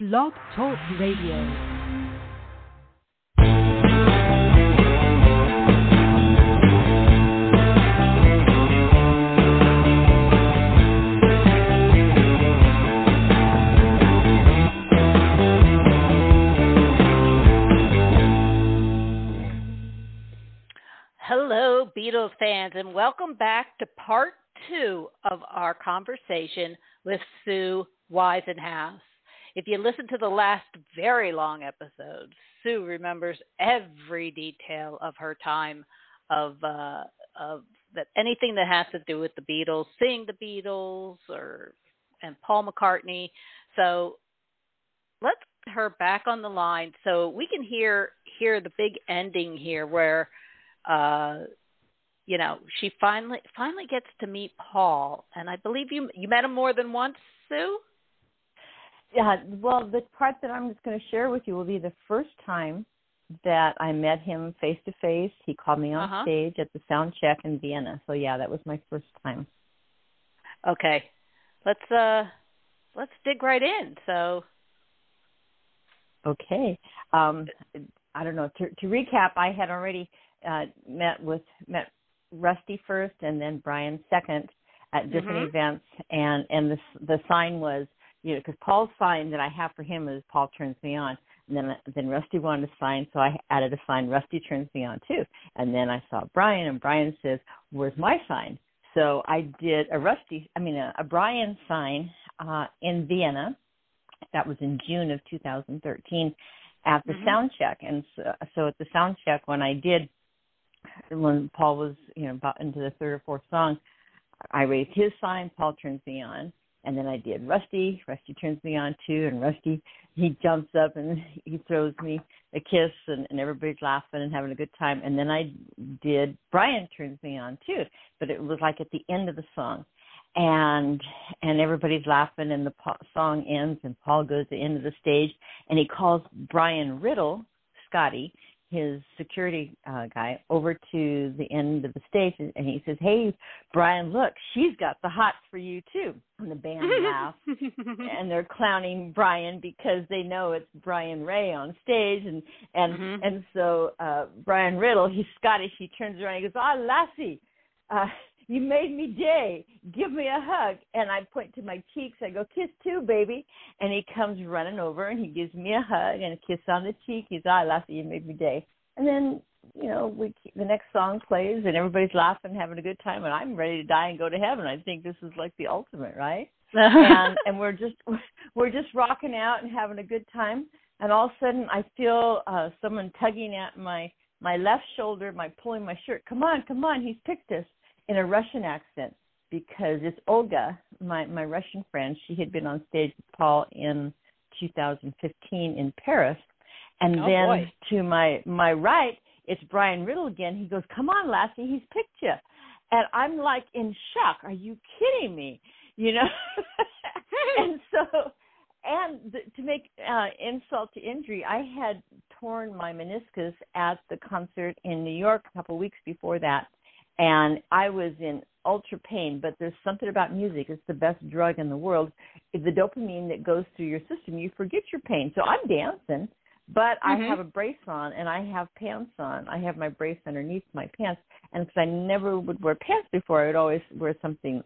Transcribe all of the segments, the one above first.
Blog Talk Radio. Hello, Beatles fans, and welcome back to part two of our conversation with Sue Weisenhaus. If you listen to the last very long episode, Sue remembers every detail of her time of uh, of that anything that has to do with the Beatles, seeing the Beatles, or and Paul McCartney. So let's get her back on the line so we can hear hear the big ending here where uh you know she finally finally gets to meet Paul and I believe you you met him more than once Sue yeah, well, the part that I'm just going to share with you will be the first time that I met him face to face. He called me on Uh-huh. stage at the sound check in Vienna. So yeah, that was my first time. Okay. Let's uh let's dig right in. So Okay. Um, I don't know. To, to recap, I had already uh, met with met Rusty first, and then Brian second at different Mhm. events, and and the the sign was you know because Paul's sign that I have for him is Paul turns me on, and then then Rusty wanted a sign, so I added a sign Rusty turns me on too, and then I saw Brian, and Brian says, "Where's my sign?" So I did a Rusty, I mean a, a Brian sign uh, in Vienna. That was in June of 2013 at the Mhm. sound check, and so, so at the sound check when I did when Paul was you know about into the third or fourth song, I raised his sign. Paul turns me on, and then I did Rusty. Rusty turns me on too, and Rusty he jumps up and he throws me a kiss, and, and everybody's laughing and having a good time. And then I did Brian turns me on too, but it was like at the end of the song, and and everybody's laughing, and the po- song ends, and Paul goes to the end of the stage, and he calls Brian Riddle, Scotty, his security uh, guy over to the end of the stage and he says, "Hey, Brian, look, she's got the hots for you too." And the band laughs and they're clowning Brian because they know it's Brian Ray on stage and and Mhm. and so uh Brian Riddle, he's Scottish, he turns around and he goes, "Ah, Lassie, uh you made me day. Give me a hug." And I point to my cheeks. I go, "Kiss too, baby." And he comes running over and he gives me a hug and a kiss on the cheek. He's, "Ah, Lassie, you made me day." And then you know, we the next song plays and everybody's laughing, having a good time, and I'm ready to die and go to heaven. I think this is like the ultimate, right? and and we're just we're just rocking out and having a good time. And all of a sudden, I feel uh someone tugging at my my left shoulder, my pulling my shirt. Come on, come on! He's picked us in a Russian accent because it's Olga, my my Russian friend. She had been on stage with Paul in 2015 in Paris, and Oh, then boy. to my my right, it's Brian Riddle again. He goes, "Come on, Lassie, he's picked you," and I'm like in shock. Are you kidding me? You know, and so and th- to make uh, insult to injury, I had torn my meniscus at the concert in New York a couple of weeks before that, and I was in ultra pain. But there's something about music; it's the best drug in the world. The dopamine that goes through your system, you forget your pain. So I'm dancing, but I Mhm. have a brace on and I have pants on. I have my brace underneath my pants, and because I never would wear pants before, I would always wear something,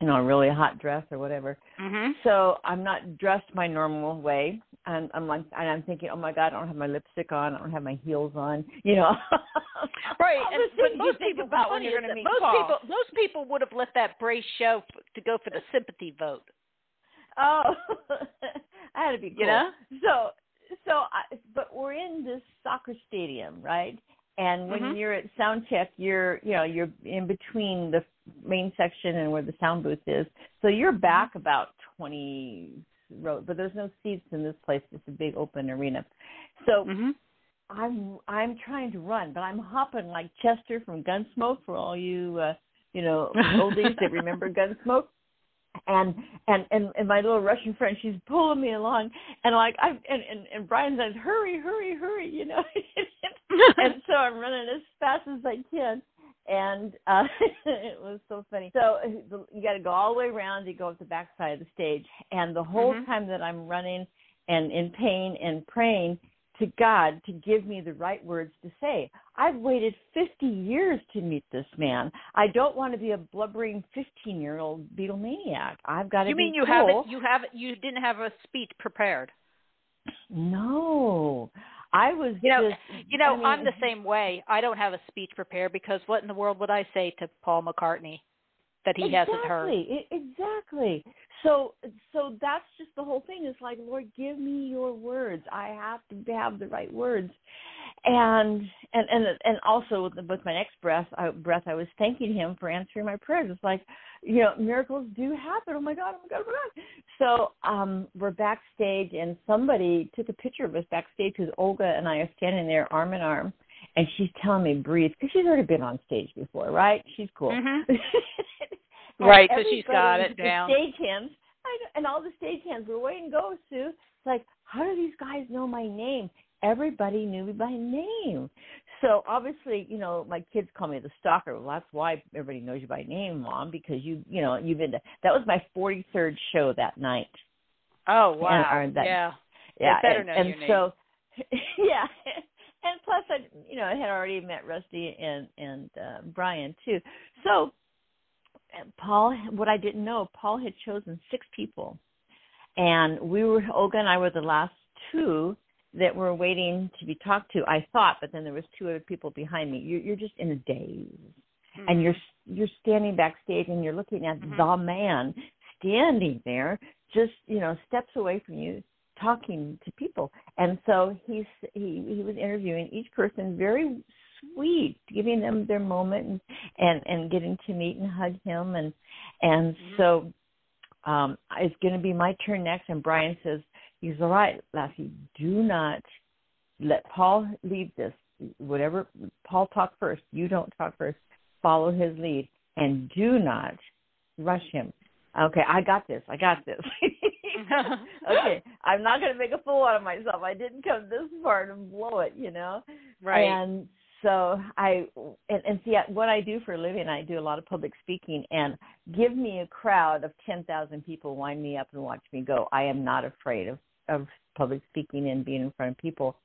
you know, a really hot dress or whatever. mhm. So I'm not dressed my normal way, and I'm like, and I'm thinking, oh my god, I don't have my lipstick on, I don't have my heels on, you know. Right, and, but most people about when you're going to meet most Paul. people most people would have let that brace show f- to go for the sympathy vote. Oh, I had to be cool. You know? So, so, I, but we're in this soccer stadium, right? And when Mhm. you're at sound check, you're, you know, you're in between the main section and where the sound booth is. So you're back about 20 rows, but there's no seats in this place. It's a big open arena. So Mhm. I'm I'm trying to run, but I'm hopping like Chester from Gunsmoke for all you uh, you know oldies that remember Gunsmoke. And and and and my little Russian friend, she's pulling me along, and like I and and, and Brian says, "Hurry, hurry, hurry!" You know, and so I'm running as fast as I can, and uh it was so funny. So uh, you got to go all the way around You go up the back side of the stage, and the whole Mhm. time that I'm running and in pain and praying to God to give me the right words to say. I've waited 50 years to meet this man. I don't want to be a blubbering 15 year old Beatlemaniac. I've got to You mean you cool. haven't you haven't you didn't have a speech prepared? No. I was You know, just, you know, I mean, I'm the same way. I don't have a speech prepared because what in the world would I say to Paul McCartney that he hasn't heard? Exactly, exactly. So, so that's just the whole thing. It's like, Lord, give me your words. I have to have the right words, and and and and also with, with my next breath, I, breath, I was thanking Him for answering my prayers. It's like, you know, miracles do happen. Oh my God! Oh my God! Oh my God! So, um, we're backstage, and somebody took a picture of us backstage because Olga and I are standing there arm in arm. And she's telling me breathe because she's already been on stage before, right? She's cool. Mhm. Right, so she's got it down. I know, and all the stagehands were waiting to go, Sue. It's like, how do these guys know my name? Everybody knew me by name. So obviously, you know, my kids call me the stalker. Well, that's why everybody knows you by name, Mom, because you, you know, you've been. To, that was my 43rd show that night. Oh wow! or that- yeah. Yeah, better and, know and your name. so, yeah, and plus, I, you know, I had already met Rusty and and uh, Brian too. So, and Paul, what I didn't know, Paul had chosen six people, and we were Olga and I were the last two that were waiting to be talked to. I thought, but then there was two other people behind me. You're, you're just in a daze, and you're you're standing backstage and you're looking at Mhm. the man standing there, just you know, steps away from you, talking to people. And so he's he he was interviewing each person very sweet, giving them their moment and and, and getting to meet and hug him. And and Mhm. so um it's going to be my turn next. And Brian says he's all right Lassie. Do not let Paul lead this. Whatever Paul talk first. You don't talk first. Follow his lead. And do not rush him. Okay I got this. I got this okay, I'm not going to make a fool out of myself. I didn't come this far to blow it, you know. right. And so I and, and see what I do for a living. I do a lot of public speaking, and give me a crowd of ten thousand people wind me up and watch me go. I am not afraid of of public speaking and being in front of people.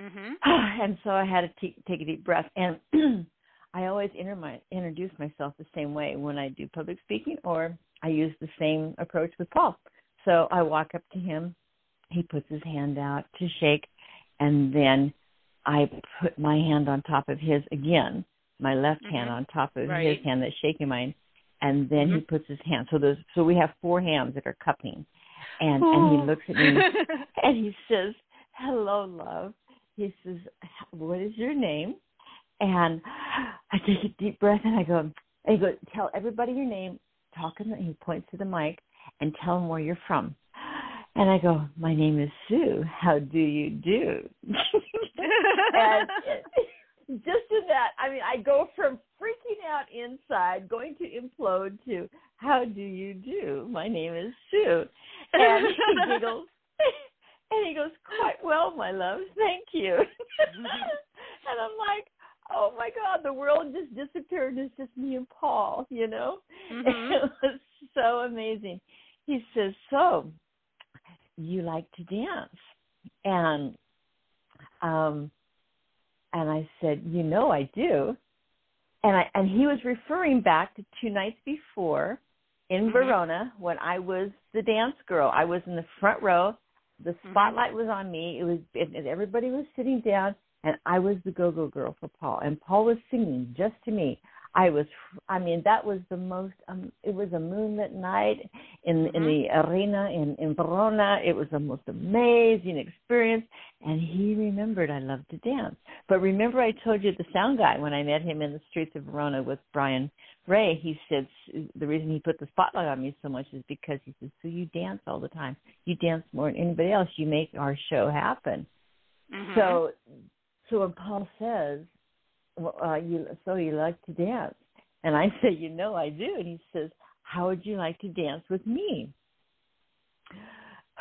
mhm. and so I had to t- take a deep breath, and I always my, introduce myself the same way when I do public speaking, or I use the same approach with Paul. So I walk up to him. He puts his hand out to shake, and then I put my hand on top of his again, my left hand Mhm. on top of Right. his hand that's shaking mine, and then he Mhm. puts his hand. So there's so we have four hands that are cupping, and and he looks at me and he says, "Hello, love." He says, "What is your name?" And I take a deep breath and I go, and he goes, "Tell everybody your name." Talking, he points to the mic and tell them where you're from. And I go, "My name is Sue. How do you do?" and just in that, I mean, I go from freaking out inside, going to implode, to "How do you do?" My name is Sue, and he giggles, and he goes, "Quite well, my love. Thank you." and I'm like, "Oh my God, the world just disappeared. It's just me and Paul, you know." Mhm. It was so amazing. He says, "So, you like to dance?" And um and I said, "You know I do." And I and he was referring back to two nights before in Mhm. Verona when I was the dance girl. I was in the front row. The Mhm. spotlight was on me. It was and everybody was sitting down and I was the go-go girl for Paul and Paul was singing just to me. I was I mean that was the most um it was a moonlit night in in Mhm. the arena in in Verona. It was the most amazing experience and he remembered I loved to dance. But remember I told you the sound guy when I met him in the streets of Verona with Brian Ray, he said the reason he put the spotlight on me so much is because he said, "So you dance all the time. You dance more than anybody else. You make our show happen." Mhm. So, so when Paul says, well, uh, "You so you like to dance," and I say, "You know I do," and he says, "How would you like to dance with me?"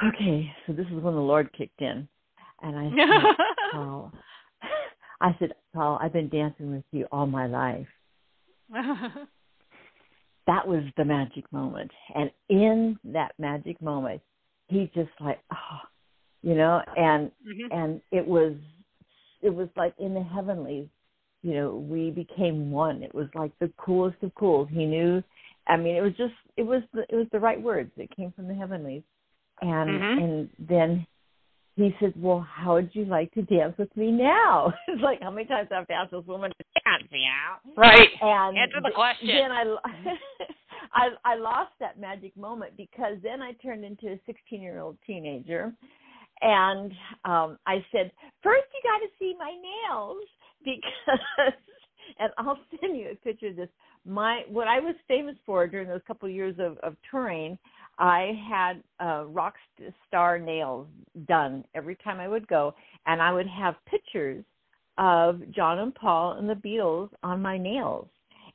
Okay, so this is when the Lord kicked in, and I said, "Paul," I said, "Paul, I've been dancing with you all my life." That was the magic moment, and in that magic moment, he just like, oh, you know, and Mhm. and it was it was like in the heavenlies you know we became one. It was like the coolest of cools. He knew i mean it was just it was the, it was the right words. It came from the heavenlies. And Mhm. and then he said well how would you like to dance with me now? It's like how many times i've asked this woman to dance yeah Right. and Answer the question. Then I, I, I lost that magic moment because then I turned into a 16 year old teenager, and um, I said, first you got to see my nails because, and I'll send you a picture of this. My what I was famous for during those couple of years of, of touring, I had uh, rock star nails done every time I would go, and I would have pictures of John and Paul and the Beatles on my nails.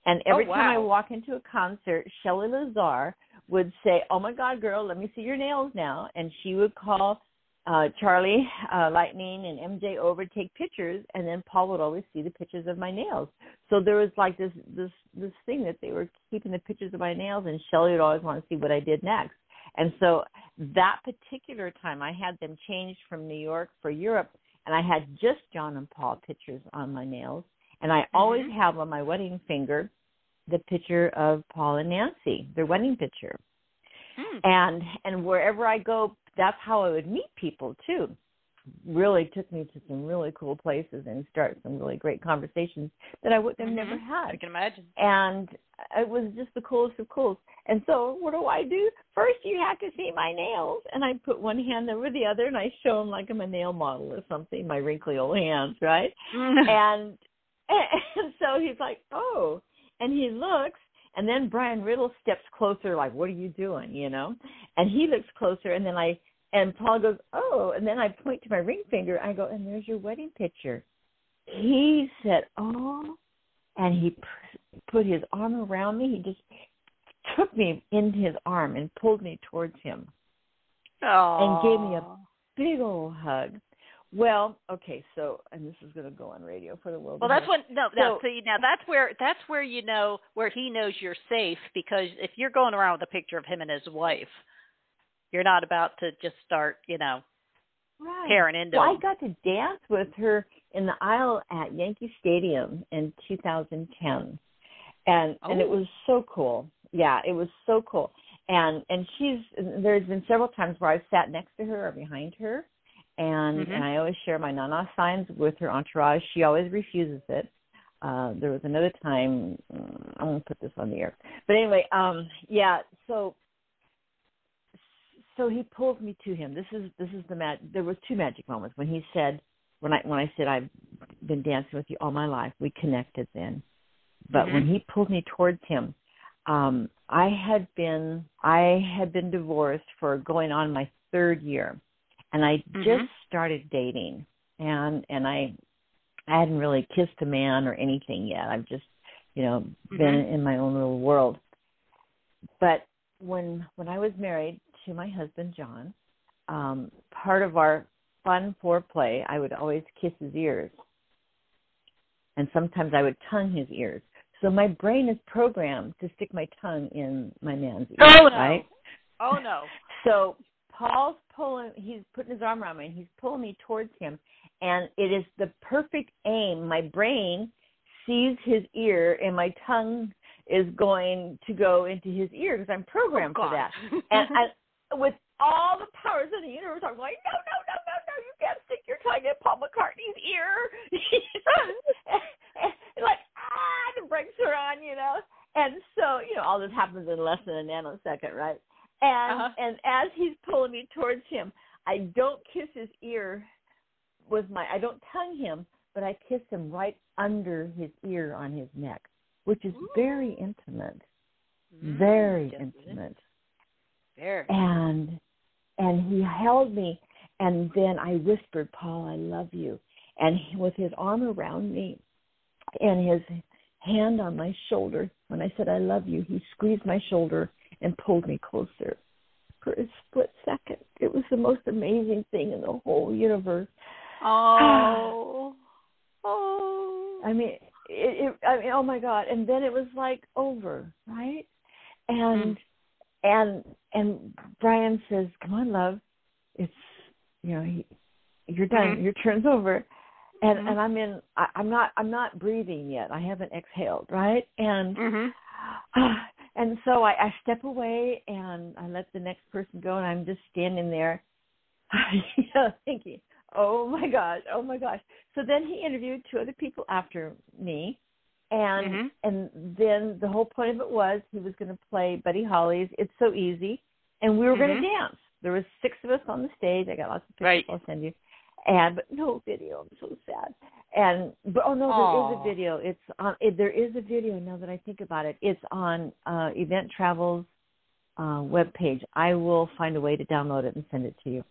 And every Oh, time I walk into a concert, Shelley Lazar would say, "Oh my God, girl, let me see your nails now," and she would call uh Charlie uh Lightning and MJ over take pictures, and then Paul would always see the pictures of my nails. So there was like this this this thing that they were keeping the pictures of my nails, and Shelley would always want to see what I did next. And so that particular time, I had them changed from New York for Europe, and I had just John and Paul pictures on my nails, and I always Mhm. have on my wedding finger the picture of Paul and Nancy, their wedding picture. Hmm. And and wherever I go, that's how I would meet people too. Really took me to some really cool places and start some really great conversations that I would have never Mhm. had I can imagine. and it was just the coolest of cools. And so, what do I do? First, you have to see my nails, and I put one hand over the other, and I show him like I'm a nail model or something. My wrinkly old hands, right? and and so he's like, "Oh," and he looks, and then Brian Riddle steps closer, like, "What are you doing?" You know, and he looks closer, and then I and Paul goes, "Oh," and then I point to my ring finger. I go, "And there's your wedding picture." He said, "Oh," and he put his arm around me. He just took me in his arm and pulled me towards him. and gave me a- Big old hug. Well, okay, so and this is going to go on radio for the world. Well, that's when no, no. So- See, now that's where that's where you know where he knows you're safe because if you're going around with a picture of him and his wife, you're not about to just start, you know, right. tearing into Well, I got to dance with her in the aisle at Yankee Stadium in 2010, and and it Oh. was so cool. Yeah, it was so cool. And and she's there's been several times where I've sat next to her or behind her, and Mhm. and I always share my nana signs with her entourage. She always refuses it. Uh, there was another time mm, I won't put this on the air, but anyway, um, yeah. So so he pulled me to him. This is this is the mag. There was two magic moments when he said when I when I said I've been dancing with you all my life. We connected then, but when he pulled me towards him, um, I had been I had been divorced for going on my third year, and I Mhm. just started dating, and and I I hadn't really kissed a man or anything yet. I've just you know been Mhm. in my own little world. But when when I was married to my husband John, um, part of our fun foreplay, I would always kiss his ears, and sometimes I would tongue his ears. So my brain is programmed to stick my tongue in my man's ear, Oh, no. right? Oh no. So Paul's pulling, he's putting his arm around me and he's pulling me towards him. And it is the perfect aim. My brain sees his ear and my tongue is going to go into his ear because I'm programmed oh, for that. And I, with all the powers of the universe, I'm like, no, no, no, no, no, you can't stick your tongue in Paul McCartney's ear. and like, ah, the brakes are on, you know. And so, you know, all this happens in less than a nanosecond, right? And Uh-huh. and as he's pulling me towards him, I don't kiss his ear with my I don't tongue him, but I kiss him right under his ear on his neck, which is very intimate. Very Mm, is. intimate. Very. And and he held me and then I whispered, Paul, I love you. And he, with his arm around me and his hand on my shoulder, when I said I love you, he squeezed my shoulder and pulled me closer for a split second. It was the most amazing thing in the whole universe. Oh. oh. I mean, it, it I mean, oh my God! And then it was like over, right? And and and Brian says, "Come on, love, it's you know, he, you're done. Mhm. Your turn's over." And Mhm. and I'm in. I, I'm not. I'm not breathing yet. I haven't exhaled, right? And Mhm. And so I, I step away and I let the next person go, and I'm just standing there, you know, thinking, "Oh my gosh, oh my gosh." So then he interviewed two other people after me, and Mhm. and then the whole point of it was he was going to play Buddy Holly's "It's So Easy," and we were going Mhm. to dance. There was six of us on the stage. I got lots of pictures. Right. I'll send you. And but no video. I'm so sad. And but oh no, there is a video. It's on. It, there is a video now that I think about it. It's on uh, Event Travel's uh, webpage. I will find a way to download it and send it to you.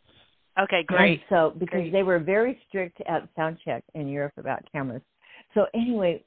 Okay, great. And so because Great. they were very strict at sound check in Europe about cameras. So anyway,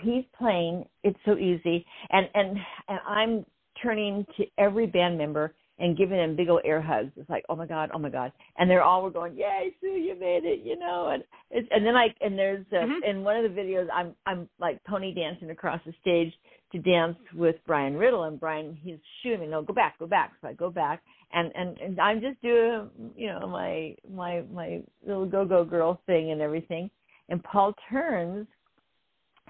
he's playing. It's so easy, and and and I'm turning to every band member and giving them big old air hugs. It's like, oh my god, oh my god, and they're all were going, yay, Sue, you made it, you know. And it's, and then I and there's uh, Mhm. in one of the videos, I'm I'm like pony dancing across the stage to dance with Brian Riddle, and Brian he's shooting me, no, go back, go back. So I go back, and and and I'm just doing, you know, my my my little go go girl thing and everything. And Paul turns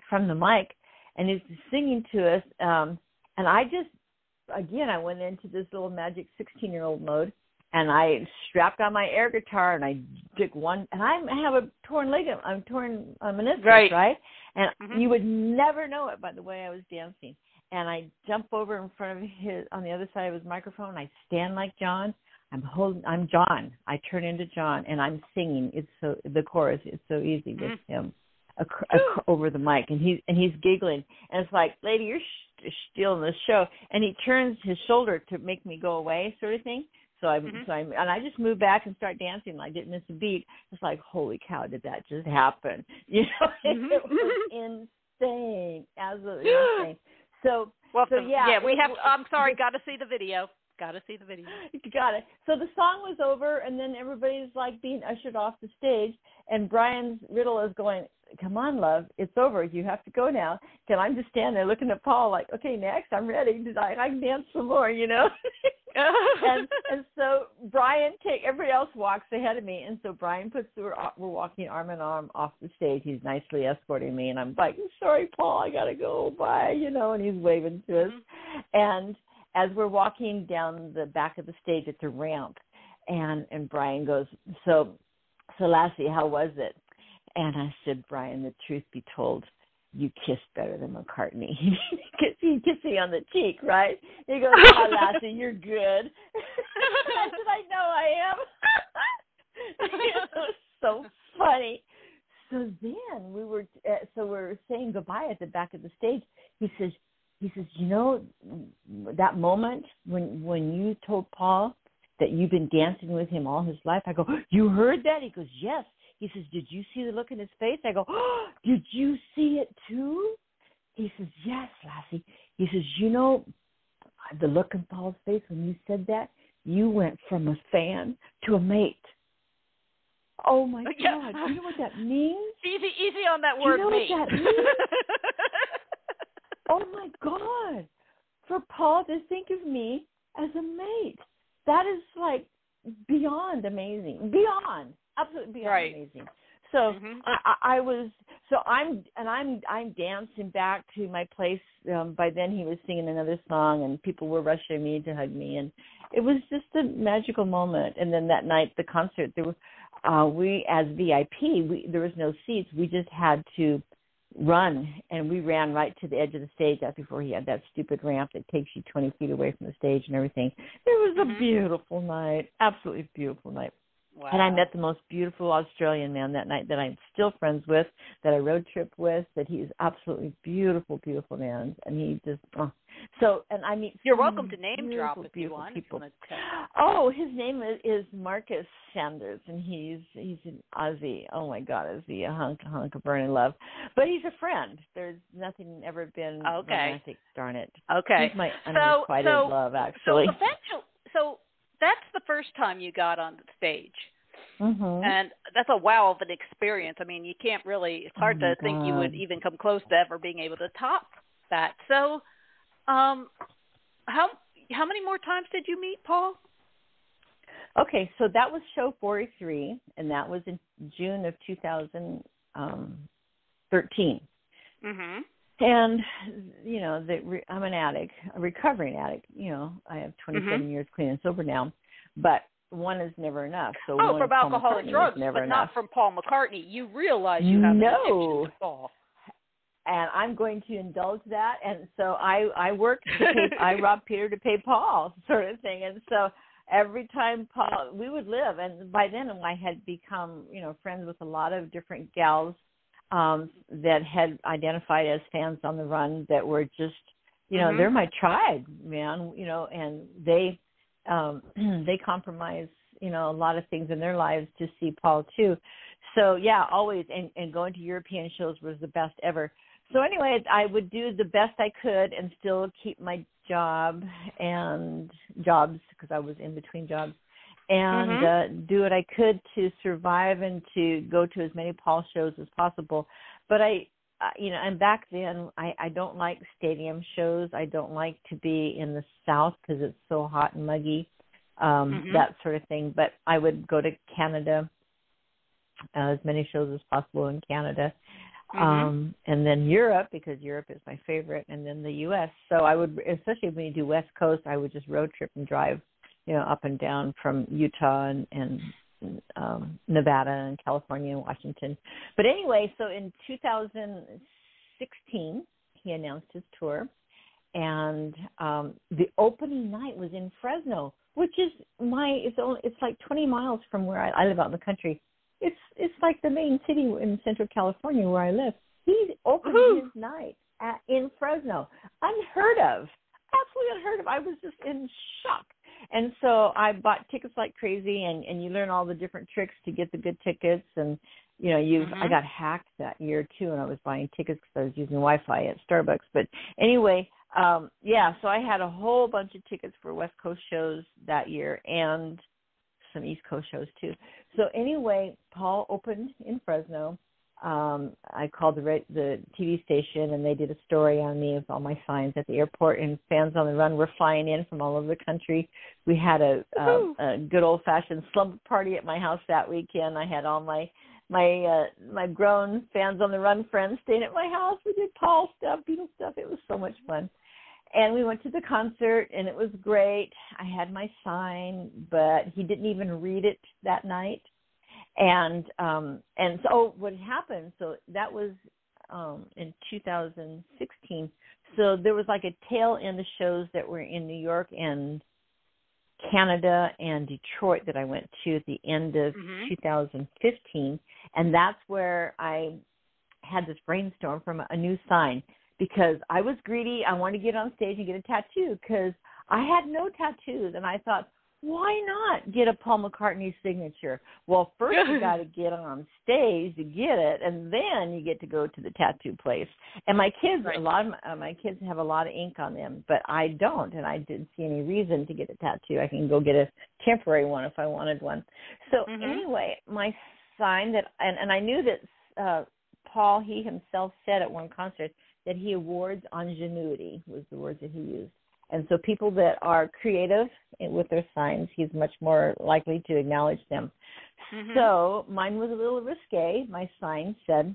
from the mic and he's singing to us. Um, and I just, again, I went into this little magic 16 year old mode and I strapped on my air guitar and I took one, and I have a torn ligament, I'm torn uh, meniscus, Right. right? And Mhm. you would never know it by the way I was dancing. And I jump over in front of his, on the other side of his microphone. I stand like John. I'm holding, I'm John. I turn into John and I'm singing. It's so, the chorus, it's so easy with Mhm. him ac- ac- over the mic and he's, and he's giggling. And it's like, lady, you're stealing the show. And he turns his shoulder to make me go away sort of thing. So I, Mhm. so I'm, and I just move back and start dancing. and I didn't miss a beat. It's like, holy cow, did that just happen? You know, Mhm. it was insane, absolutely insane. So, Well, so the- yeah, we have. I'm sorry. Got to see the video. Got to see the video. got it. So the song was over, and then everybody's like being ushered off the stage, and Brian's Riddle is going, "Come on, love, it's over. You have to go now." And I'm just standing there looking at Paul, like, "Okay, next, I'm ready. I, I can dance some more," you know. and and so Brian take everybody else walks ahead of me, and so Brian puts we're we're walking arm in arm off the stage. He's nicely escorting me, and I'm like, "Sorry, Paul, I gotta go. Bye," you know. And he's waving to us, mm-hmm. and as we're walking down the back of the stage, it's a ramp, and and Brian goes, "So, so Lassie, how was it?" And I said, "Brian, the truth be told." You kissed better than McCartney. he kissed me on the cheek, right? He goes, "Oh, Lassie, you're good." I said, "I know I am." it was so funny. So then we were, uh, so we are saying goodbye at the back of the stage. He says, he says, you know, that moment when when you told Paul that you've been dancing with him all his life. I go, you heard that? He goes, yes. He says, did you see the look in his face? I go, oh, did you see it too? He says, yes, Lassie. He says, you know, the look in Paul's face when you said that, you went from a fan to a mate. Oh my Yeah. God! Do you know what that means? Easy, easy on that Do you word, know what mate. that means? Oh my God! For Paul to think of me as a mate, that is like beyond amazing. Beyond, absolutely beyond Right. amazing. So Mhm. I, I I was so I'm and I'm I'm dancing back to my place. Um, by then he was singing another song and people were rushing me to hug me and it was just a magical moment. And then that night the concert there was uh we as VIP we there was no seats. We just had to run and we ran right to the edge of the stage that's before he had that stupid ramp that takes you 20 feet away from the stage and everything. It was a Mhm. beautiful night, absolutely beautiful night. Wow. And I met the most beautiful Australian man that night that I'm still friends with, that I road trip with, that he's absolutely beautiful, beautiful man. And he just, oh. so, and I mean You're welcome to name beautiful, drop if you beautiful. People. If you want to Oh, his name is, is Marcus Sanders, and he's he's an Aussie. Oh my God, is he a hunk hunk of burning love? But he's a friend. There's nothing ever been Okay. romantic. Darn it. Okay. He's my So- unrequited so- love, So actually. eventually, so that's the first time you got on the stage, hmm and that's a wow of an experience. I mean, you can't really. It's hard Oh to think you would even come close to ever being able to top that. So, um, how how many more times did you meet Paul? Okay, so that was show 43, and that was in June of 2013. Mhm. And you know, the, re- I'm an addict, a recovering addict. You know, I have 27 Mhm. years clean and sober now, but one is never enough. So Oh, from alcohol and drugs, but enough. not from Paul McCartney. You realize you have No. addiction Paul. and I'm going to indulge that. And so I I work pay, I rob Peter to pay Paul, sort of thing. And so every time Paul, we would live, and by then I had become you know friends with a lot of different gals um that had identified as fans on the run that were just you know Mhm. they're my tribe, man. You know, and they um they compromise you know a lot of things in their lives to see Paul too. So yeah, always and and going to European shows was the best ever. So anyway, I would do the best I could and still keep my job and jobs because I was in between jobs and Mhm. uh, do what I could to survive and to go to as many Paul shows as possible. But I, uh, you know, and back then I I don't like stadium shows. I don't like to be in the South because it's so hot and muggy, um, Mhm. that sort of thing. But I would go to Canada, uh, as many shows as possible in Canada Mhm. um and then Europe because Europe is my favorite and then the US so I would especially when you do West Coast I would just road trip and drive you know up and down from Utah and and um Nevada and California and Washington but anyway so in 2016 he announced his tour and um the opening night was in Fresno which is my it's only it's like 20 miles from where I, I live out in the country it's it's like the main city in Central California where I live. He opened Woohoo. his night at, in Fresno, unheard of, absolutely unheard of. I was just in shock, and so I bought tickets like crazy. And and you learn all the different tricks to get the good tickets. And you know, you have I got hacked that year too, and I was buying tickets because I was using Wi-Fi at Starbucks. But anyway, um, yeah, so I had a whole bunch of tickets for West Coast shows that year, and some East Coast shows too. So anyway, Paul opened in Fresno. Um, I called the the TV station and they did a story on me with all my signs at the airport. And fans on the run were flying in from all over the country. We had a, a, a good old fashioned slumber party at my house that weekend. I had all my my uh, my grown fans on the run friends staying at my house. We did Paul stuff, Beatles stuff. It was so much fun and we went to the concert and it was great i had my sign but he didn't even read it that night and um and so what happened so that was um in 2016 so there was like a tail end of shows that were in new york and canada and detroit that i went to at the end of Mhm. 2015 and that's where i had this brainstorm from a new sign because I was greedy. I wanted to get on stage and get a tattoo because I had no tattoos, and I thought, why not get a Paul McCartney signature? Well, first you got to get on stage to get it, and then you get to go to the tattoo place. And my kids, Right. a lot of my, uh, my kids have a lot of ink on them, but I don't, and I didn't see any reason to get a tattoo. I can go get a temporary one if I wanted one. So Mhm. anyway, my sign that, and and I knew that uh Paul he himself said at one concert that he awards ingenuity was the words that he used. And so people that are creative with their signs, he's much more likely to acknowledge them. Mhm. So mine was a little risque. My sign said,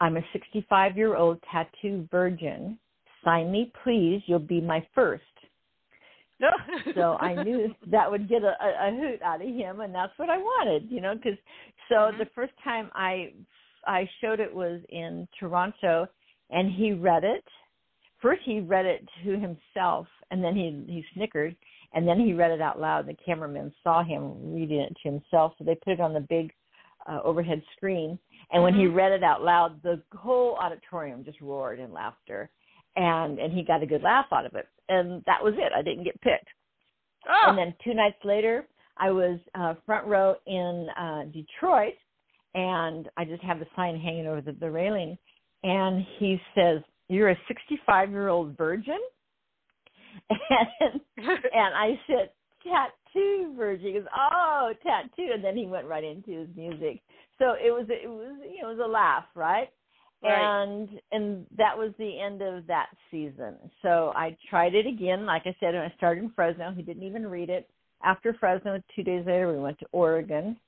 I'm a 65 year old tattoo virgin. Sign me, please. You'll be my first. No. So I knew that would get a, a, a hoot out of him, and that's what I wanted, you know. Because so Mhm. the first time I I showed it was in Toronto, and he read it. First, he read it to himself, and then he he snickered, and then he read it out loud. The cameraman saw him reading it to himself, so they put it on the big uh, overhead screen. And when he Mhm. read it out loud, the whole auditorium just roared in laughter, and and he got a good laugh out of it. And that was it. I didn't get picked. oh. And then two nights later, I was uh, front row in uh, Detroit, and I just have the sign hanging over the, the railing. And he says, "You're a 65 year old virgin," and and I said, "Tattoo virgin." He goes, "Oh, tattoo," and then he went right into his music. So it was it was you know it was a laugh, right? Right. and and that was the end of that season. So I tried it again. Like I said, when I started in Fresno, he didn't even read it. after Fresno, two days later, we went to Oregon,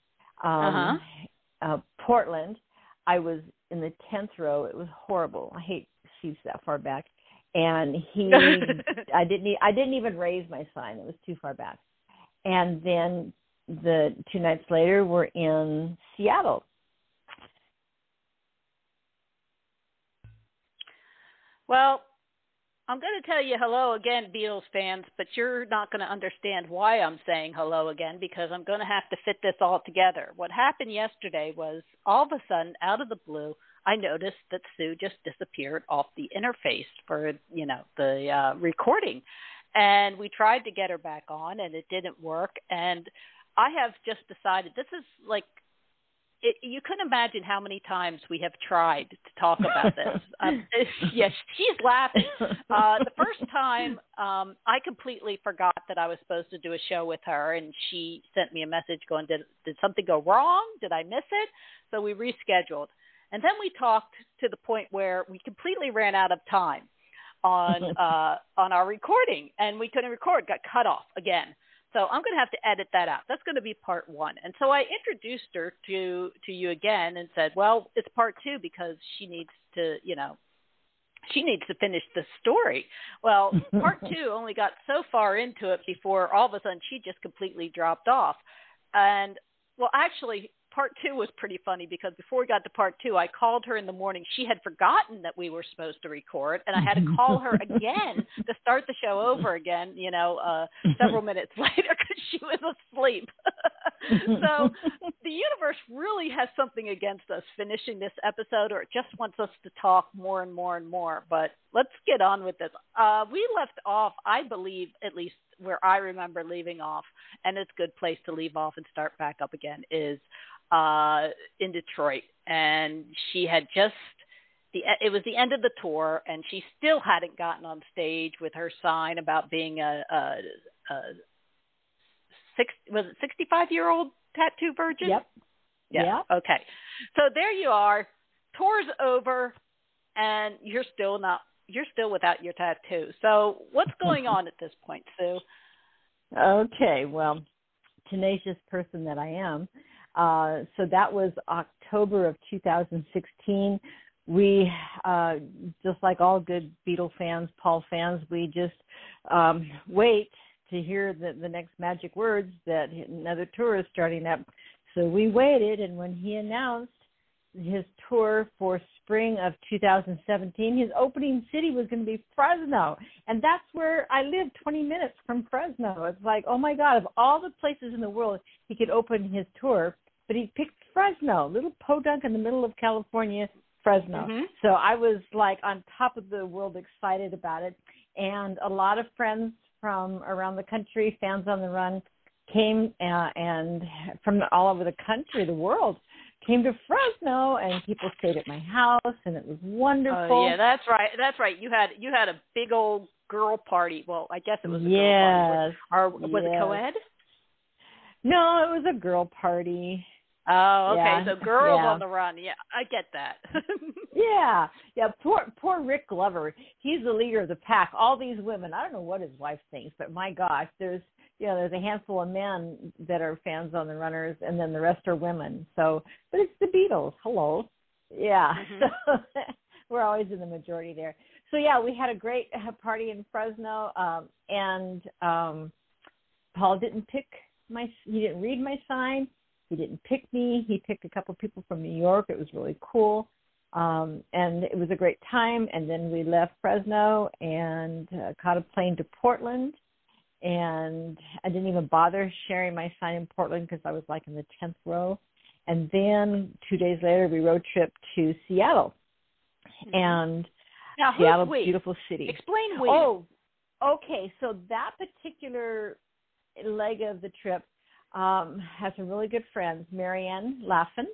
um, Uh-huh. uh, Portland. I was in the tenth row. It was horrible. I hate that far back. And he, I didn't, I didn't even raise my sign. It was too far back. And then the two nights later, we're in Seattle. Well, I'm going to tell you hello again, Beatles fans, but you're not going to understand why I'm saying hello again because I'm going to have to fit this all together. What happened yesterday was all of a sudden, out of the blue, I noticed that Sue just disappeared off the interface for you know the uh, recording, and we tried to get her back on, and it didn't work. And I have just decided this is like it, you couldn't imagine how many times we have tried to talk about this. um, yes, she's laughing. Uh, the first time, um, I completely forgot that I was supposed to do a show with her, and she sent me a message going, "Did did something go wrong? Did I miss it?" So we rescheduled, and then we talked to the point where we completely ran out of time on uh, on our recording, and we couldn't record. Got cut off again. So I'm going to have to edit that out. That's going to be part one. And so I introduced her to to you again and said, well, it's part two because she needs to, you know, she needs to finish the story. Well, part two only got so far into it before all of a sudden she just completely dropped off. And well, actually, part two was pretty funny because before we got to part two, I called her in the morning. She had forgotten that we were supposed to record, and I had to call her again to start the show over again. You know, uh, several minutes later because she was asleep. so the universe really has something against us finishing this episode, or it just wants us to talk more and more and more. But let's get on with this. Uh, we left off, I believe, at least where I remember leaving off, and it's a good place to leave off and start back up again, is uh, in Detroit. And she had just, the, it was the end of the tour, and she still hadn't gotten on stage with her sign about being a, a, a six, was it 65 year old tattoo virgin? Yep. Yeah. Okay. So there you are. Tour's over, and you're still not you're still without your tattoo. So what's going on at this point, Sue? Okay, well, tenacious person that I am. Uh, so that was October of 2016. We, uh, just like all good Beatle fans, Paul fans, we just um, wait to hear the, the next magic words that another tour is starting up. So we waited, and when he announced his tour for spring of 2017. His opening city was going to be Fresno, and that's where I live, 20 minutes from Fresno. It's like, oh my God, of all the places in the world he could open his tour, but he picked Fresno, little podunk in the middle of California, Fresno. Mhm. So I was like on top of the world, excited about it, and a lot of friends from around the country, fans on the run, came uh, and from all over the country, the world came to Fresno and people stayed at my house and it was wonderful. Oh yeah, that's right. That's right. You had you had a big old girl party. Well, I guess it was a girl yes. party. Or was yes. it co-ed? No, it was a girl party. Oh, okay. Yeah, So girls yeah. on the run. Yeah, I get that. Yeah, yeah. Poor, poor Rick Glover. He's the leader of the pack. All these women. I don't know what his wife thinks, but my gosh, there's you know there's a handful of men that are fans on the runners, and then the rest are women. So, but it's the Beatles. Hello. Yeah. Mhm. So we're always in the majority there. So yeah, we had a great uh, party in Fresno, um, and um, Paul didn't pick my. He didn't read my sign. He didn't pick me. He picked a couple people from New York. It was really cool um, and it was a great time. And then we left Fresno and uh, caught a plane to Portland. And I didn't even bother sharing my sign in Portland because I was like in the tenth row. And then two days later, we road trip to Seattle. And now, Seattle, we? beautiful city. Explain we. Oh, okay. So that particular leg of the trip um, has some really good friends. Marianne Laughlin,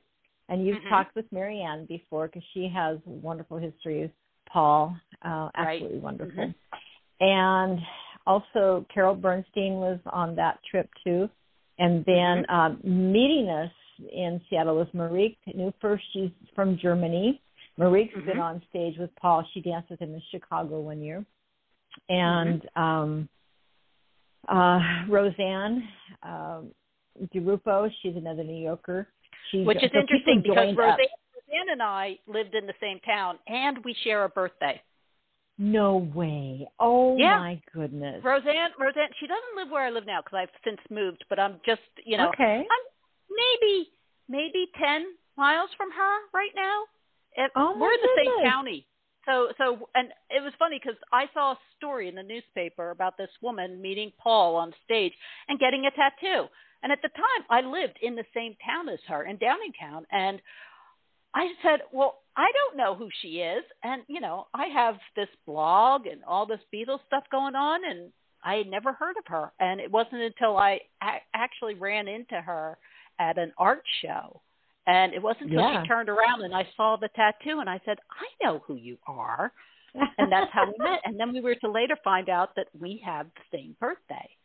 and you've Mhm. talked with Marianne before because she has wonderful histories. Paul, uh, Right. absolutely wonderful. Mhm. And also Carol Bernstein was on that trip too. And then Mm-hmm. um, meeting us in Seattle was Marique Newfer. She's from Germany. Marique's been Mhm. on stage with Paul. She danced with him in Chicago one year. And um uh, Roseanne um, DeRufo. She's another New Yorker. She's, Which is so interesting because Roseanne, up. Roseanne and I lived in the same town, and we share a birthday. No way! Oh Yeah. my goodness. Roseanne, Roseanne, she doesn't live where I live now because I've since moved, but I'm just, you know, okay. I'm maybe maybe ten miles from her right now. If, Oh, my we're in the same county. So so and it was funny because I saw a story in the newspaper about this woman meeting Paul on stage and getting a tattoo. And at the time, I lived in the same town as her in Downingtown, and I said, "Well, I don't know who she is, and you know, I have this blog and all this Beatles stuff going on, and I had never heard of her. And it wasn't until I a- actually ran into her at an art show, and it wasn't until Yeah. she turned around and I saw the tattoo, and I said, "I know who you are," and that's how we met. And then we were to later find out that we have the same birthday.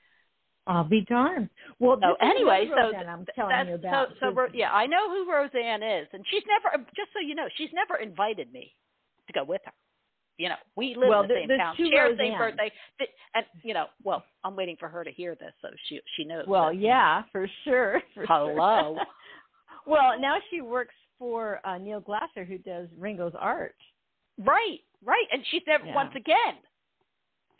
I'll be darned. Well, So anyway, so I'm telling you about. so so yeah, I know who Roseanne is, and she's never. Just so you know, she's never invited me to go with her. You know, we live Well, in the there- same town, share the same birthday, th- and you know, well, I'm waiting for her to hear this so she she knows. well, that- yeah, for sure. for Hello. sure. well, now she works for uh, Neil Glasser, who does Ringo's art. Right, right, and she's never Yeah. once again.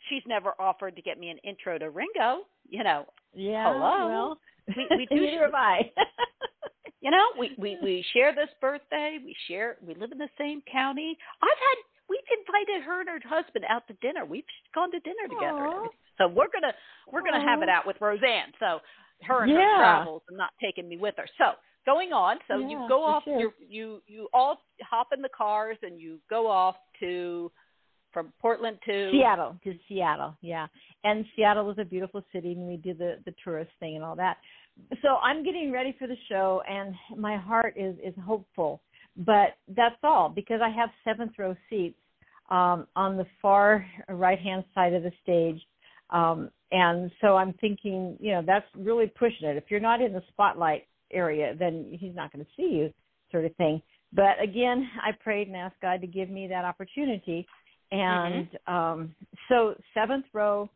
She's never offered to get me an intro to Ringo. You know, Yeah. Hello? Well, We- we do neither sh- have I. you know, we we we share this birthday. We share. We live in the same county. I've had. We've invited her and her husband out to dinner. We've gone to dinner together. and Aw. everything. So we're gonna we're gonna have it out with Roseanne. So her and her Yeah. travels and not taking me with her. So going on. So you go off. sure. You you you all hop in the cars and you go off to from Portland to Seattle, to Seattle, yeah. And Seattle was a beautiful city, and we did the the tourist thing and all that. So I'm getting ready for the show, and my heart is is hopeful. But that's all because I have seventh row seats um, on the far right hand side of the stage, um, and so I'm thinking, you know, that's really pushing it. If you're not in the spotlight area, then he's not going to see you, sort of thing. But again, I prayed and asked God to give me that opportunity. And um, so seventh row,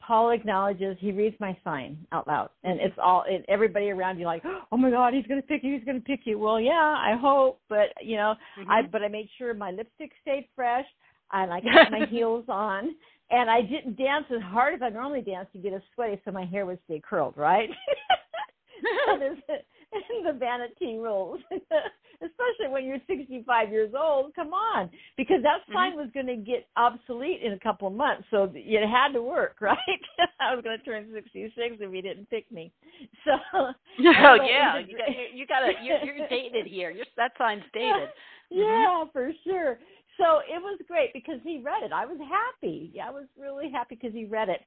Paul acknowledges. He reads my sign out loud, and it's all. And everybody around you like, oh my God, he's going to pick you. He's going to pick you. Well, yeah, I hope, but you know, Mhm. I but I made sure my lipstick stayed fresh, and I kept my heels on, and I didn't dance as hard as I normally dance to get as sweaty, so my hair would stay curled, right? is the vanity rules, especially when you're 65 years old. Come on, because that mm-hmm. sign was going to get obsolete in a couple of months, so it had to work, right? I was going to turn 66 if he didn't pick me. So, Oh yeah, you got you, got to you're, you're dated here. You're, that sign's dated. yeah, mm-hmm. for sure. So it was great because he read it. I was happy. Yeah, I was really happy because he read it.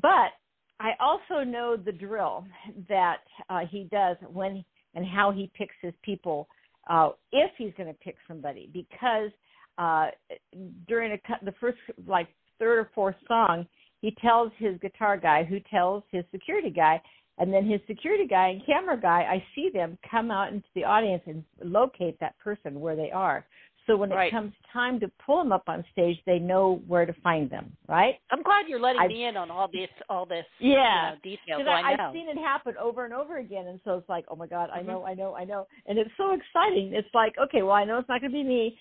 But I also know the drill that uh, he does when and how he picks his people uh, if he's going to pick somebody because uh, during a, the first like third or fourth song he tells his guitar guy who tells his security guy and then his security guy and camera guy i see them come out into the audience and locate that person where they are so when Right. it comes time to pull them up on stage they know where to find them right I'm glad you're letting I've- me in on all this all this Yeah. you know, detail. because So I, I. I've seen it happen over and over again, and so it's like, oh my god, I Mhm. know, I know, I know, and it's so exciting. It's like, okay, well, I know it's not going to be me,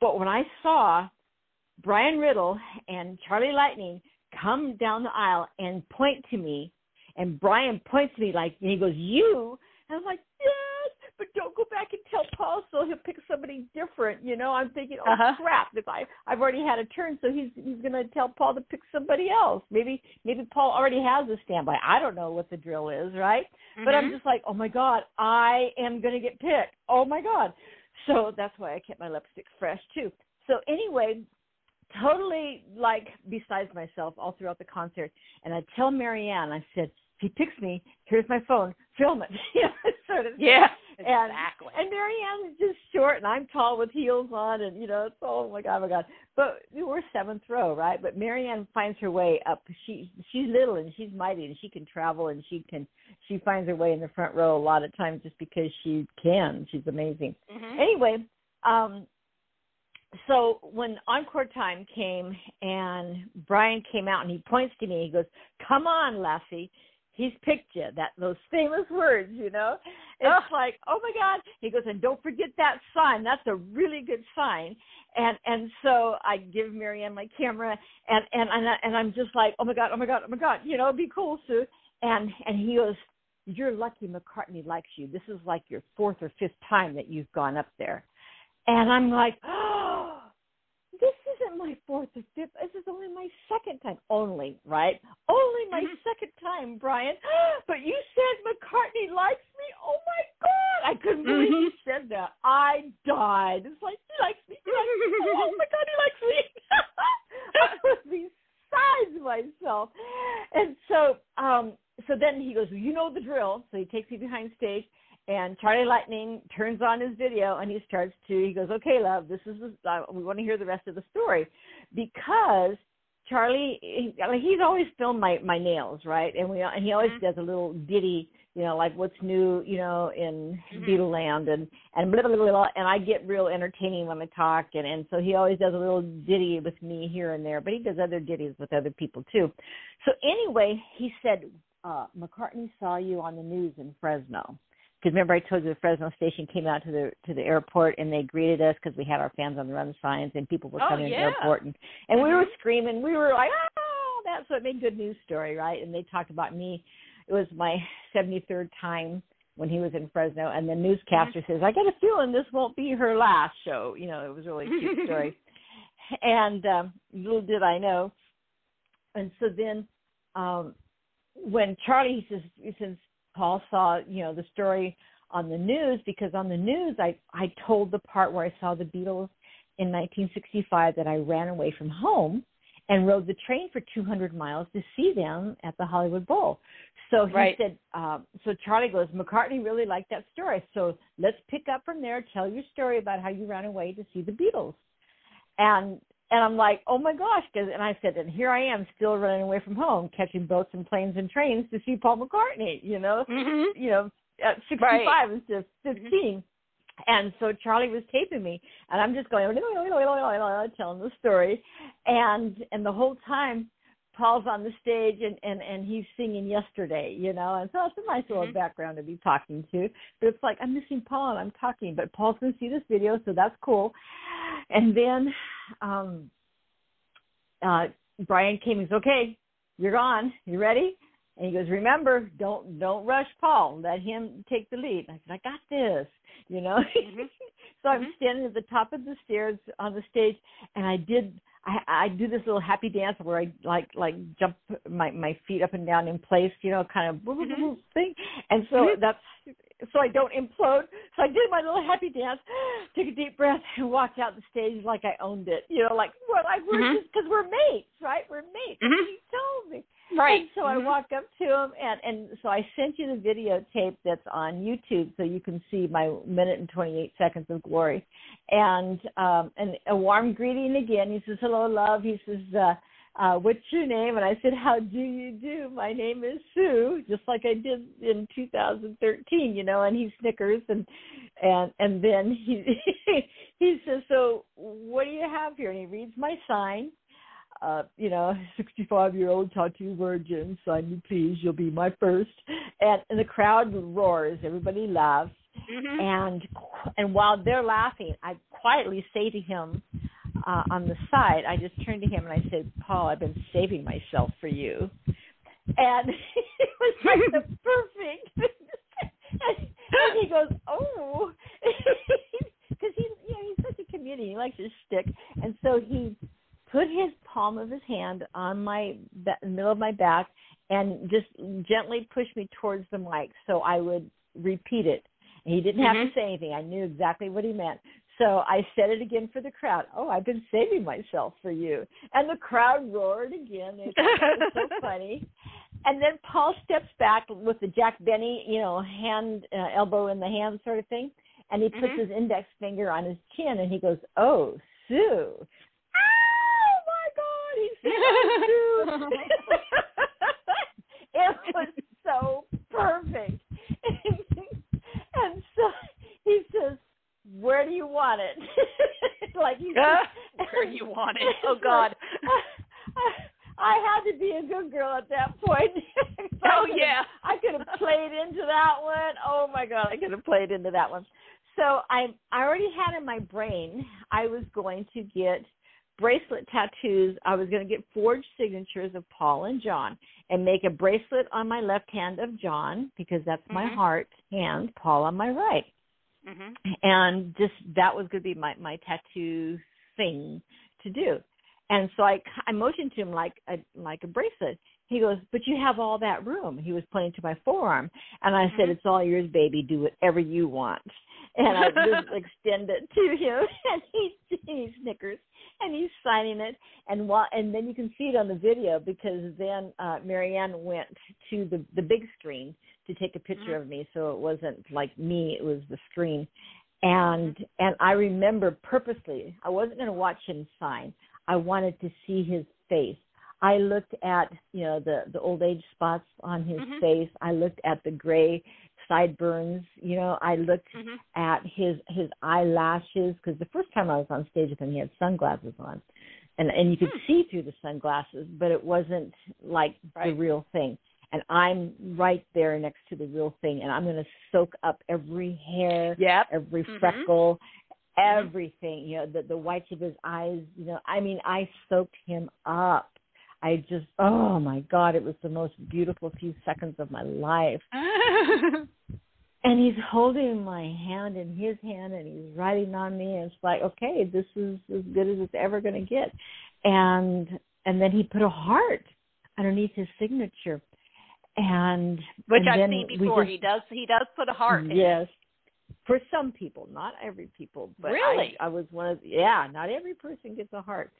but when I saw Brian Riddle and Charlie Lightning come down the aisle and point to me, and Brian points to me like, and he goes, "You," and I'm like, "Yes." But don't go back and tell Paul, so he'll pick somebody different. You know, I'm thinking, oh Uh-huh. crap! If I I've already had a turn, so he's he's gonna tell Paul to pick somebody else. Maybe maybe Paul already has a standby. I don't know what the drill is, right? But I'm Mhm. just like, oh my god, I am gonna get picked. Oh my god! So that's why I kept my lipstick fresh too. So anyway, totally like besides myself all throughout the concert. And I tell Marianne, I said, if he picks me, here's my phone, film it. you know, sort of. yeah, And, exactly. And Marianne is just short, and I'm tall with heels on, and you know, it's oh my god, oh my god. But we're seventh row, right? But Marianne finds her way up. She she's little and she's mighty, and she can travel, and she can she finds her way in the front row a lot of times just because she can. She's amazing Mhm. anyway, um, so when encore time came and Brian came out and he points to me, he goes, "Come on, Lassie." He's picked you. That those famous words, you know. It's oh. like, oh my God. He goes, and don't forget that sign. That's a really good sign. And and so I give Marianne my camera, and and and, I, and I'm just like, oh my God, oh my God, oh my God. You know, it'd be cool, Sue. And and he goes, you're lucky McCartney likes you. This is like your fourth or fifth time that you've gone up there. And I'm like, oh, isn't my fourth or fifth. This is only my second time. Only, right? Only my mm-hmm. second time, Brian. But you said McCartney likes me. Oh my God. I couldn't believe mm-hmm. you said that. I died. It's like, he likes me. He likes me. Oh my God, he likes me. I was beside myself. And so, um, so then he goes, well, you know the drill. So he takes me behind stage and Charlie Lightning turns on his video and he starts to he goes, "Okay, love, this is the, uh, we want to hear the rest of the story," because Charlie he, he's always filmed my my nails, right? And we and he always mm-hmm. does a little ditty, you know, like what's new, you know, in mm-hmm. And and blah, blah blah blah. And I get real entertaining when I talk, and and so he always does a little ditty with me here and there, but he does other ditties with other people too. So anyway, he said, uh, "McCartney saw you on the news in Fresno." Because remember I told you the Fresno station came out to the to the airport and they greeted us because we had our fans on the run signs and people were oh, coming yeah. to the airport and and we were Mm-hmm. screaming we were like ah that's what made good news story right and they talked about me it was my 73rd time when he was in Fresno and the newscaster Mm-hmm. says I get a feeling this won't be her last show you know it was really a really cute story and um little did I know and so then um when Charlie he says he says Paul saw, you know, the story on the news because on the news I I told the part where I saw the Beatles in 1965 that I ran away from home and rode the train for 200 miles to see them at the Hollywood Bowl. So he Right. said, um, so Charlie goes, McCartney really liked that story. So let's pick up from there. Tell your story about how you ran away to see the Beatles. And and I'm like, oh my gosh, 'cause- and I said, and here I am still running away from home, catching boats and planes and trains to see Paul McCartney, you know, Mm-hmm. you know, at 65 instead of 15. And so Charlie was taping me, and I'm just going telling the story, and and the whole time Paul's on the stage and and and he's singing yesterday, you know, and so it's a nice little Mhm. background to be talking to. But it's like I'm missing Paul and I'm talking, but Paul's gonna see this video, so that's cool. And then um uh Brian came. and He's okay. You're on. You ready? And he goes, remember, don't don't rush Paul. Let him take the lead. I said, I got this. You know. Mhm. so I'm Mhm. standing at the top of the stairs on the stage, and I did. I, I do this little happy dance where I like like jump my my feet up and down in place, you know, kind of woo thing. And so Mhm. that's so I don't implode. So I did my little happy dance, took a deep breath, and walked out the stage like I owned it. You know, like well, like we're Mhm. just because we're mates, right? We're mates. Mhm. He told me. Right. And so I Mhm. walk up to him, and and so I sent you the videotape that's on YouTube, so you can see my minute and twenty eight seconds of glory, and um and a warm greeting again. He says, "Hello, love." He says, uh, uh, "What's your name?" And I said, "How do you do? My name is Sue," just like I did in 2013, you know. And he snickers, and and and then he he says, "So what do you have here?" And he reads my sign uh, you know, 65 year old tattoo virgin, sign me please, you'll be my first. And, and the crowd roars, everybody laughs. Mhm. And and while they're laughing, I quietly say to him uh, on the side, I just turned to him and I said, Paul, I've been saving myself for you. And it was like the perfect. and, and he goes, oh, because he's you know he's such a comedian. He likes his stick, and so he put his palm of his hand on my middle of my back and just gently pushed me towards the mic so I would repeat it. He didn't have Mhm. to say anything. I knew exactly what he meant. So I said it again for the crowd. Oh, I've been saving myself for you. And the crowd roared again. It was so funny. And then Paul steps back with the Jack Benny, you know, hand, uh, elbow in the hand sort of thing. And he puts Mhm. his index finger on his chin and he goes, Oh, Sue. Oh my God, he said, "Oh, Sue." it was so perfect. and so he says, Where do you want it? like he's where do you want it. Oh God. I had to be a good girl at that point. oh yeah. I could have played into that one. Oh my god, I could have played into that one. So I I already had in my brain I was going to get bracelet tattoos. I was going to get forged signatures of Paul and John and make a bracelet on my left hand of John because that's my Mhm. heart hand, Paul on my right. Mhm. And just that was going to be my my tattoo thing to do. And so I I motioned to him like a like a bracelet. He goes, "But you have all that room." He was pointing to my forearm, and I said, Mhm. "It's all yours, baby. Do whatever you want." And I just extend it to him, and he he snickers, and he's signing it. And while and then you can see it on the video because then uh Marianne went to the the big screen to take a picture Mhm. of me, so it wasn't like me; it was the screen. And and I remember purposely, I wasn't going to watch him sign. I wanted to see his face. I looked at you know the the old age spots on his Mhm. face. I looked at the gray sideburns. You know, I looked Mhm. at his his eyelashes because the first time I was on stage with him, he had sunglasses on, and and you could Hmm. see through the sunglasses, but it wasn't like the real thing. And I'm right there next to the real thing, and I'm going to soak up every hair, Yep. every Mhm. freckle, everything. You know, the the whites of his eyes. You know, I mean, I soaked him up. I just, oh my God, it was the most beautiful few seconds of my life. And he's holding my hand in his hand, and he's writing on me, and it's like, okay, this is as good as it's ever going to get. And and then he put a heart underneath his signature, and Which and I've seen before. just- he does. He does put a heart. in it. Yes. For some people, not every people, but Really? I, I was one of yeah, not every person gets a heart.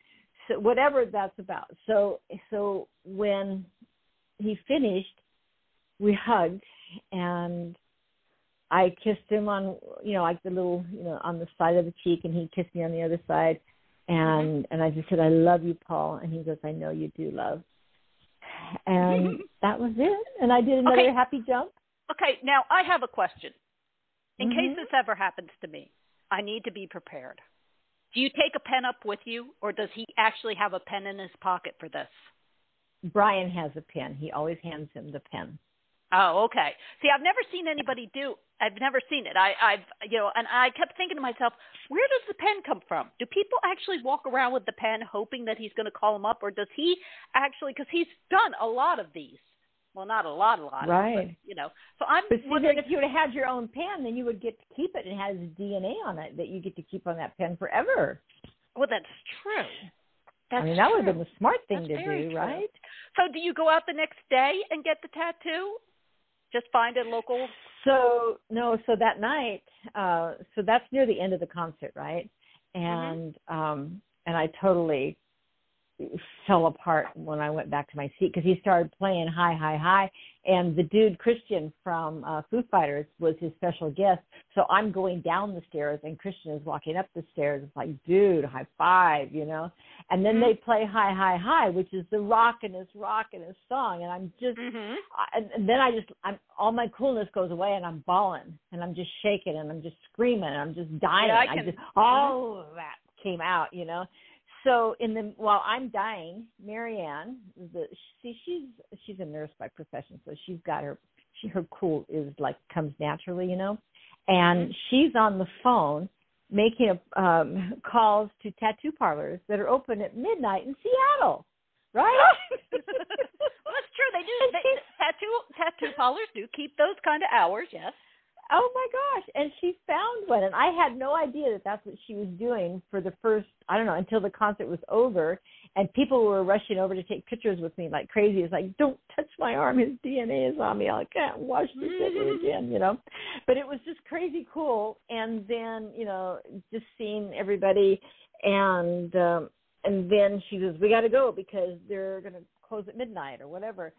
So whatever that's about. So so when he finished, we hugged and I kissed him on you know like the little you know on the side of the cheek and he kissed me on the other side and and I just said I love you Paul and he goes I know you do love and that was it and I did another Okay. happy jump Okay. Now I have a question. In case Mhm. this ever happens to me, I need to be prepared. Do you take a pen up with you, or does he actually have a pen in his pocket for this? Brian has a pen. He always hands him the pen. Oh, okay. See, I've never seen anybody do. I've never seen it. I, I've, you know, and I kept thinking to myself, where does the pen come from? Do people actually walk around with the pen hoping that he's going to call them up, or does he actually? Because he's done a lot of these. Well, not a lot, a lot. Right. But, you know, so I'm But see, wondering then if you would have had your own pen, then you would get to keep it. And it has DNA on it that you get to keep on that pen forever. Well, that's true. That's I mean, that would have been the smart thing That's to do, true. right? So, do you go out the next day and get the tattoo? Just find a local. So no, so that night, uh, so that's near the end of the concert, right? Mm-hmm. And um, and I totally fell apart when I went back to my seat because he started playing Hi, Hi, Hi, and the dude Christian from uh, Foo Fighters was his special guest. So I'm going down the stairs, and Christian is walking up the stairs. It's like, dude, high five, you know. And then Mhm. they play Hi, Hi, Hi, which is the rockinest, rockinest song, and I'm just Mm-hmm. I- and, then I just I'm all my coolness goes away and I'm bawling and I'm just shaking and I'm just screaming and I'm just dying. Yeah, I can- just all of that came out, you know. So in the while I'm dying, Marianne, the see she's she's a nurse by profession, so she's got her she her cool is like comes naturally, you know. And she's on the phone making a, um calls to tattoo parlors that are open at midnight in Seattle. Right? well, that's true. They do. They, tattoo tattoo parlors do keep those kind of hours. Yes. Oh my gosh! And she found one, and I had no idea that that's what she was doing for the first I don't know until the concert was over, and people were rushing over to take pictures with me like crazy. It's like, don't touch my arm; his DNA is on me. I can't wash this ever again, you know. But it was just crazy cool. And then you know, just seeing everybody, and um, and then she goes, "We got to go because they're going to close at midnight or whatever."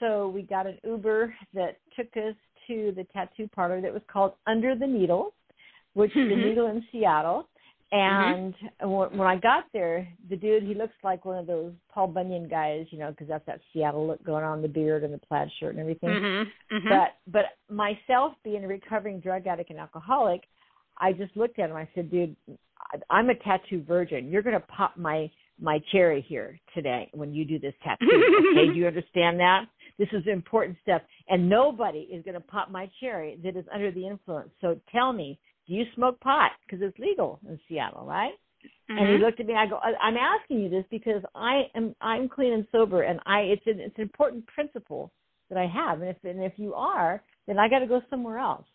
So we got an Uber that took us to the tattoo parlor that was called Under the Needle, which is the mm-hmm. needle in Seattle. Mm-hmm. And when when I got there, the dude he looks like one of those Paul Bunyan guys, you know, because that's that Seattle look going on, the beard and the plaid shirt and everything. Mm-hmm. mm-hmm. But but myself being a recovering drug addict and alcoholic, I just looked at him. I said, "Dude, I'm a tattoo virgin. You're gonna pop my my cherry here today when you do this tattoo. Okay, do you understand that? This is important stuff, and nobody is gonna pop my cherry that is under the influence. So tell me, do you smoke pot? Because it's legal in Seattle, right?" Mm-hmm. And he looked at me. I go, I'm asking you this because I am I'm clean and sober, and I it's an it's an important principle that I have. And if and if you are, then I got to go somewhere else.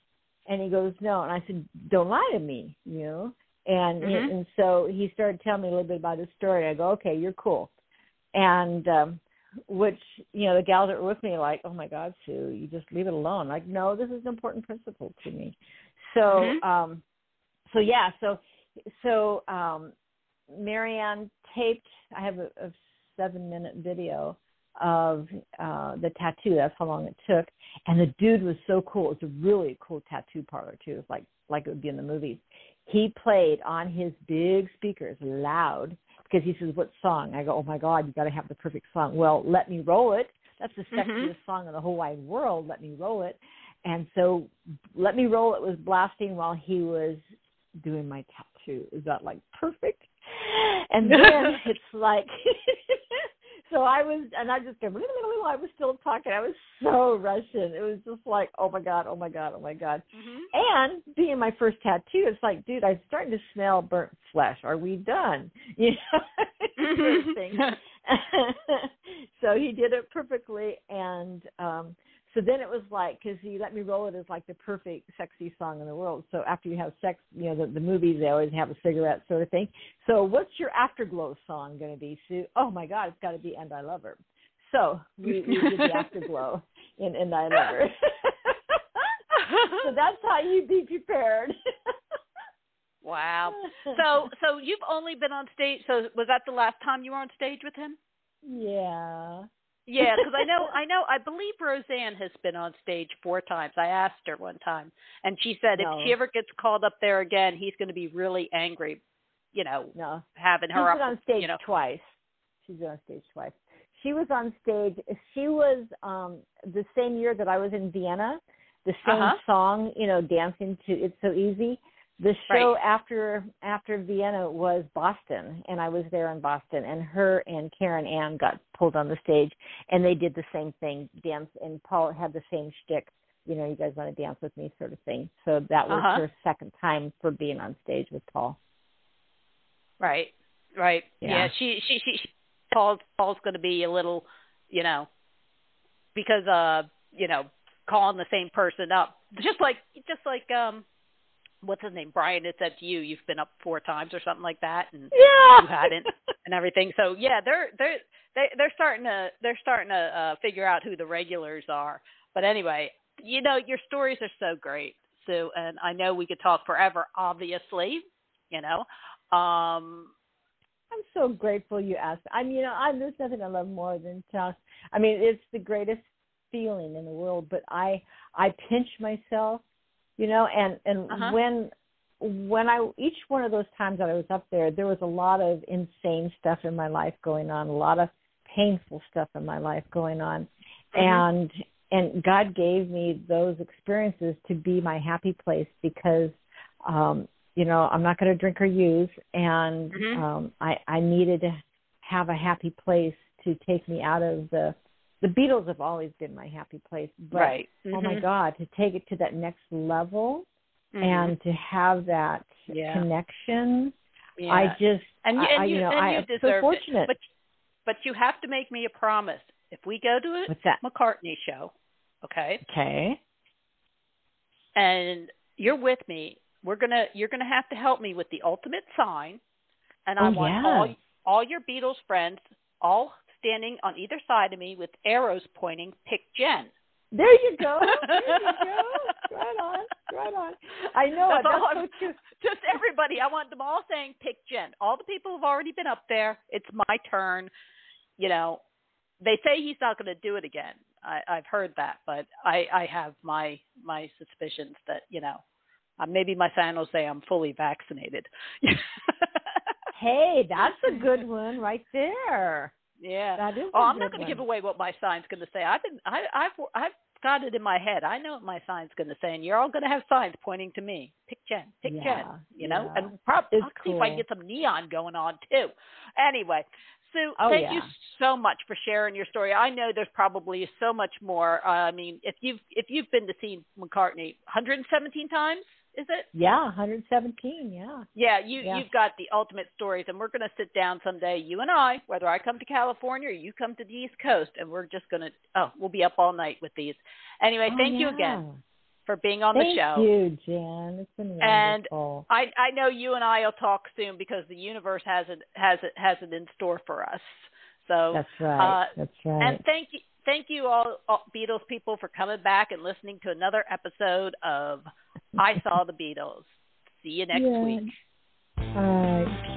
And he goes, no. And I said, don't lie to me, you know. And Mhm. and so he started telling me a little bit about his story. I go, okay, you're cool. And um which you know the gals that were with me like, oh my God, Sue, you just leave it alone. Like, no, this is an important principle to me. So Mhm. um, so yeah, so so um, Marianne taped. I have a, a seven minute video of uh the tattoo. That's how long it took. And the dude was so cool. It's a really cool tattoo parlor too. It's like like it would be in the movies. He played on his big speakers loud because he says, "What song?" I go, "Oh my God, you got to have the perfect song." Well, let me roll it. That's the sexiest Mhm. song in the whole wide world. Let me roll it. And so, let me roll it was blasting while he was doing my tattoo. Is that like perfect? And then it's like, so I was, and I just go, I was still talking. I was so Russian. It was just like, oh my god, oh my god, oh my god. Mhm. And being my first tattoo, it's like, dude, I'm starting to smell burnt flesh. Are we done? You know, thing. so he did it perfectly, and um so then it was like because he let me roll it as like the perfect sexy song in the world. So after you have sex, you know the, the movies they always have a cigarette sort of thing. So what's your afterglow song going to be, Sue? Oh my God, it's got to be "And I Love Her." So we, we did the afterglow in "And I Love Her." So that's how you be prepared. wow. So so you've only been on stage. So was that the last time you were on stage with him? yeah. Yeah, because I know, I know, I believe Roseanne has been on stage four times. I asked her one time, and she said No. if she ever gets called up there again, he's going to be really angry. You know, No, having She's her been up. on stage you know, twice. She's been on stage twice. She was on stage. She was um the same year that I was in Vienna. The same Uh-huh. song, you know, dancing to "It's So Easy." The show Right. after after Vienna was Boston, and I was there in Boston. And her and Karen Ann got pulled on the stage, and they did the same thing, dance. And Paul had the same shtick, you know, you guys want to dance with me, sort of thing. So that was Uh-huh. her second time for being on stage with Paul. right, right. Yeah. Yeah, she, she, she, she Paul's, Paul's going to be a little, you know, because uh, you know, calling the same person up, just like, just like um. What's his name? Brian had said to you, you've been up four times or something like that, and Yeah, you hadn't and everything. So yeah, they're they're they they're starting to they're starting to uh, figure out who the regulars are. But anyway, you know your stories are so great, Sue, and I know we could talk forever. Obviously, you know. Um, I'm so grateful you asked. I mean, you know, I, there's nothing I love more than talk. I mean, it's the greatest feeling in the world. But I, I pinch myself, you know, and and Uh-huh. when when I each one of those times that I was up there, there was a lot of insane stuff in my life going on, a lot of painful stuff in my life going on, Mhm. and and God gave me those experiences to be my happy place because um you know I'm not going to drink or use and Mhm. um I I needed to have a happy place to take me out of the the Beatles have always been my happy place but right. oh my Mhm. god to take it to that next level Mhm. and to have that Yeah. connection yeah. I just and you, and I, you, you know and I am so deserve fortunate it. But but you have to make me a promise. If we go to a what's that McCartney show, okay, okay and you're with me, we're gonna you're gonna have to help me with the ultimate sign, and I Oh, want yeah. all all your Beatles friends all standing on either side of me with arrows pointing. Pick Jen. there you go there you go right on right on I know it That's all so true Just everybody. I want them all saying pick Jen. All the people who've already been up there. It's my turn. You know, they say he's not going to do it again. I, I've heard that, but I, I have my my suspicions that you know, uh, maybe my sign will say I'm fully vaccinated. Hey, that's a good one right there. Yeah. That is. Oh, I'm not going to give away what my sign's going to say. I've been, I, I've, I've got it in my head. I know what my sign's going to say, and you're all going to have signs pointing to me. Pick Jen, pick Yeah, Jen. You know, yeah. and probably I'll see if I can get some neon going on too. Anyway, Sue, Oh, thank you so much for sharing your story. I know there's probably so much more. Uh, I mean, if you've if you've been to see McCartney 117 times, is it? Yeah, 117. Yeah. Yeah, you Yeah. you've got the ultimate stories, and we're going to sit down someday, you and I, whether I come to California or you come to the East Coast, and we're just going to oh, we'll be up all night with these. Anyway, Oh, thank you again for being on Thank the show. Thank you, Jan. It's been wonderful. And. I I know you and I will talk soon because the universe has it has it has it in store for us. So That's right. uh, That's right. and thank you thank you all, all Beatles people for coming back and listening to another episode of I Saw the Beatles. See you next Yeah. week. All right.